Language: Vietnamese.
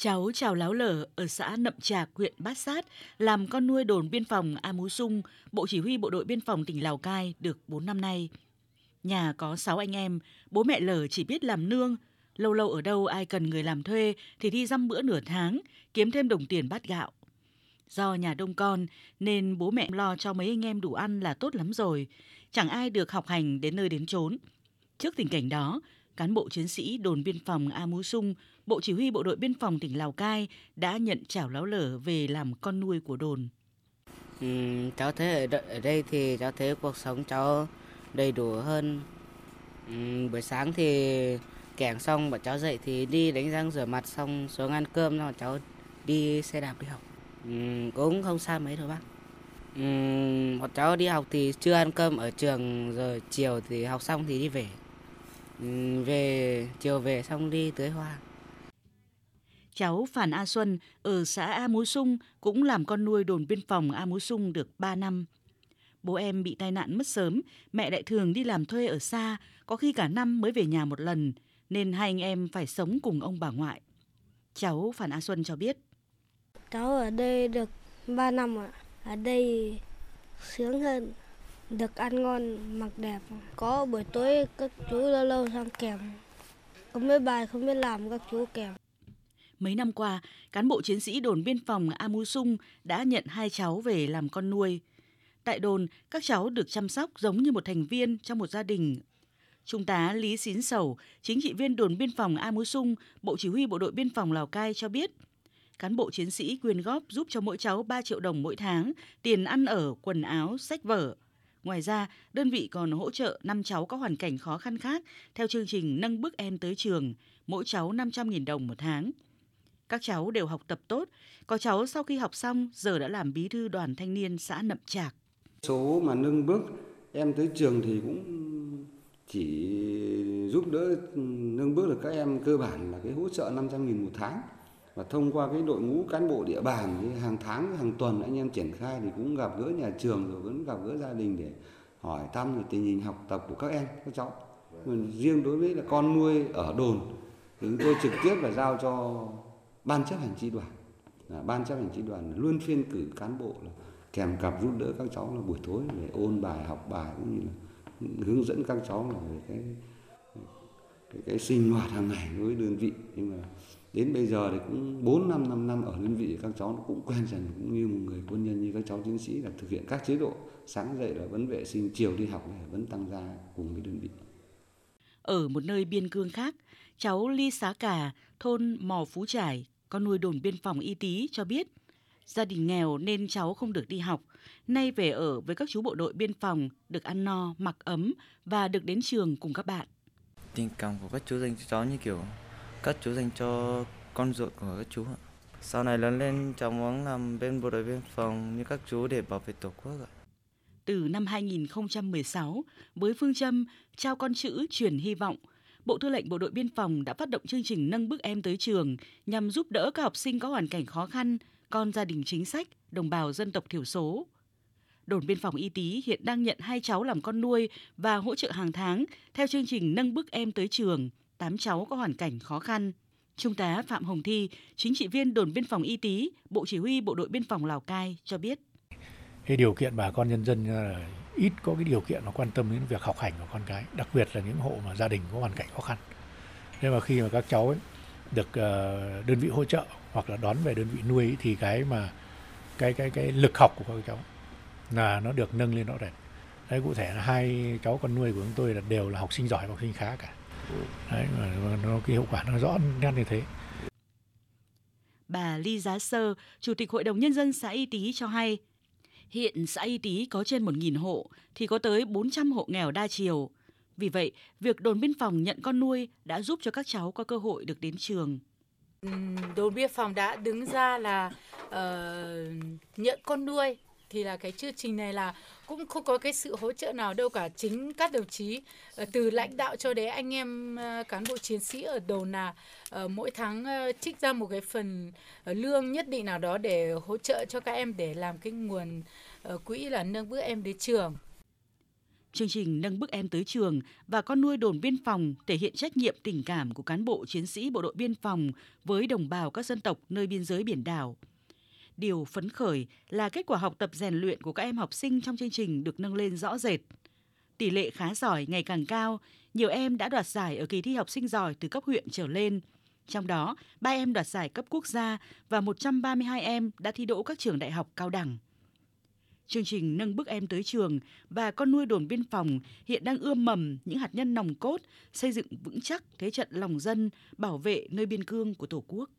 Cháu Chào Láo Lở ở xã Nậm Trạc, huyện Bát Sát làm con nuôi đồn biên phòng A Mú Sung, Bộ Chỉ huy Bộ đội Biên phòng tỉnh Lào Cai được 4 năm nay. Nhà có 6 anh em, bố mẹ Lở chỉ biết làm nương. Lâu lâu ở đâu ai cần người làm thuê thì đi dăm bữa nửa tháng, kiếm thêm đồng tiền bát gạo. Do nhà đông con nên bố mẹ lo cho mấy anh em đủ ăn là tốt lắm rồi. Chẳng ai được học hành đến nơi đến chốn. Trước tình cảnh đó, cán bộ chiến sĩ đồn biên phòng A Mú Sung, Bộ Chỉ huy Bộ đội Biên phòng tỉnh Lào Cai đã nhận chảo láo lở về làm con nuôi của đồn. Ừ, cháu thấy ở, ở đây thì cháu thấy cuộc sống cháu đầy đủ hơn. Ừ, buổi sáng thì kẻng xong bọn cháu dậy thì đi đánh răng rửa mặt xong xuống ăn cơm xong cháu đi xe đạp đi học. Ừ, cũng không xa mấy đâu bác. Ừ, bọn cháu đi học thì chưa ăn cơm ở trường rồi chiều thì học xong thì đi về. Về chiều về xong đi tưới hoa. Cháu Phản A Xuân ở xã A Mú Sung cũng làm con nuôi đồn biên phòng A Mú Sung được 3 năm. Bố em bị tai nạn mất sớm, mẹ lại thường đi làm thuê ở xa, có khi cả năm mới về nhà một lần, nên hai anh em phải sống cùng ông bà ngoại. Cháu Phản A Xuân cho biết. Cháu ở đây được 3 năm ạ. Ở đây sướng hơn, được ăn ngon, mặc đẹp. Có buổi tối các chú lâu lâu sang kèm. không mấy bài không biết làm các chú kèm. Mấy năm qua, cán bộ chiến sĩ đồn biên phòng Amu Sung đã nhận hai cháu về làm con nuôi. Tại đồn, các cháu được chăm sóc giống như một thành viên trong một gia đình. Trung tá Lý Xín Sầu, chính trị viên đồn biên phòng A Mú Sung, Bộ Chỉ huy Bộ đội Biên phòng Lào Cai cho biết, cán bộ chiến sĩ quyên góp giúp cho mỗi cháu 3 triệu đồng mỗi tháng, tiền ăn ở, quần áo, sách vở. Ngoài ra, đơn vị còn hỗ trợ 5 cháu có hoàn cảnh khó khăn khác theo chương trình nâng bước em tới trường, mỗi cháu 500.000 đồng một tháng. Các cháu đều học tập tốt, có cháu sau khi học xong giờ đã làm bí thư đoàn thanh niên xã Nậm Trạc. Số mà nâng bước em tới trường thì cũng chỉ giúp đỡ nâng bước được các em cơ bản là cái hỗ trợ 500 nghìn một tháng và thông qua cái đội ngũ cán bộ địa bàn hàng tháng hàng tuần anh em triển khai thì cũng gặp gỡ nhà trường rồi vẫn gặp gỡ gia đình để hỏi thăm về tình hình học tập của các em các cháu. Riêng đối với là con nuôi ở đồn thì chúng tôi trực tiếp là giao cho ban chấp hành tri đoàn. Là ban chấp hành tri đoàn luôn phiên cử cán bộ là kèm cặp giúp đỡ các cháu là buổi tối để ôn bài học bài cũng như là hướng dẫn các cháu là về cái cái, cái sinh hoạt hàng ngày với đơn vị. Nhưng mà đến bây giờ thì cũng 4 năm 5 năm ở đơn vị các cháu nó cũng quen dần cũng như một người quân nhân như các cháu chiến sĩ là thực hiện các chế độ sáng dậy là vẫn vệ sinh chiều đi học này vẫn tăng gia cùng với đơn vị ở một nơi biên cương khác, cháu Ly Xá Cà, thôn Mò Phú Trải, con nuôi đồn biên phòng Y Tý cho biết, gia đình nghèo nên cháu không được đi học, nay về ở với các chú bộ đội biên phòng, được ăn no, mặc ấm và được đến trường cùng các bạn. Tình cảm của các chú dành cho cháu như kiểu các chú dành cho con ruột của các chú ạ. Sau này lớn lên cháu muốn làm bên bộ đội biên phòng như các chú để bảo vệ tổ quốc ạ từ năm 2016 với phương châm trao con chữ truyền hy vọng. Bộ Tư lệnh Bộ đội Biên phòng đã phát động chương trình nâng bước em tới trường nhằm giúp đỡ các học sinh có hoàn cảnh khó khăn, con gia đình chính sách, đồng bào dân tộc thiểu số. Đồn biên phòng Y Tý hiện đang nhận hai cháu làm con nuôi và hỗ trợ hàng tháng theo chương trình nâng bước em tới trường, tám cháu có hoàn cảnh khó khăn. Trung tá Phạm Hồng Thi, chính trị viên đồn biên phòng Y Tý, Bộ Chỉ huy Bộ đội Biên phòng Lào Cai cho biết. Cái điều kiện bà con nhân dân ờ, ít có cái điều kiện nó quan tâm đến việc học hành của con cái đặc biệt là những hộ mà gia đình có hoàn cảnh khó khăn. Nên mà khi mà các cháu ấy được ờ, đơn vị hỗ trợ hoặc là đón về đơn vị nuôi ấy, thì cái mà cái cái cái lực học của các cháu là nó được nâng lên rõ rệt. Đấy cụ thể là hai cháu con nuôi của chúng tôi là đều là học sinh giỏi và học sinh khá cả đấy mà nó cái hiệu quả nó rõ nét như thế bà Ly Giá Sơ, Chủ tịch Hội đồng Nhân dân xã Y Tý cho hay, Hiện xã Y Tý có trên 1.000 hộ thì có tới 400 hộ nghèo đa chiều. Vì vậy, việc đồn biên phòng nhận con nuôi đã giúp cho các cháu có cơ hội được đến trường. Đồn biên phòng đã đứng ra là uh, nhận con nuôi thì là cái chương trình này là cũng không có cái sự hỗ trợ nào đâu cả chính các đồng chí ờ, từ lãnh đạo cho đến anh em ờ, cán bộ chiến sĩ ở đầu là ờ, mỗi tháng trích ra một cái phần lương nhất định nào đó để hỗ trợ cho các em để làm cái nguồn quỹ là nâng bước em đến trường Chương trình nâng bước em tới trường và con nuôi đồn biên phòng thể hiện trách nhiệm tình cảm của cán bộ chiến sĩ bộ đội biên phòng với đồng bào các dân tộc nơi biên giới biển đảo. Điều phấn khởi là kết quả học tập rèn luyện của các em học sinh trong chương trình được nâng lên rõ rệt. Tỷ lệ khá giỏi ngày càng cao, nhiều em đã đoạt giải ở kỳ thi học sinh giỏi từ cấp huyện trở lên. Trong đó, 3 em đoạt giải cấp quốc gia và 132 em đã thi đỗ các trường đại học cao đẳng. Chương trình nâng bước em tới trường và con nuôi đồn biên phòng hiện đang ươm mầm những hạt nhân nòng cốt xây dựng vững chắc thế trận lòng dân, bảo vệ nơi biên cương của Tổ quốc.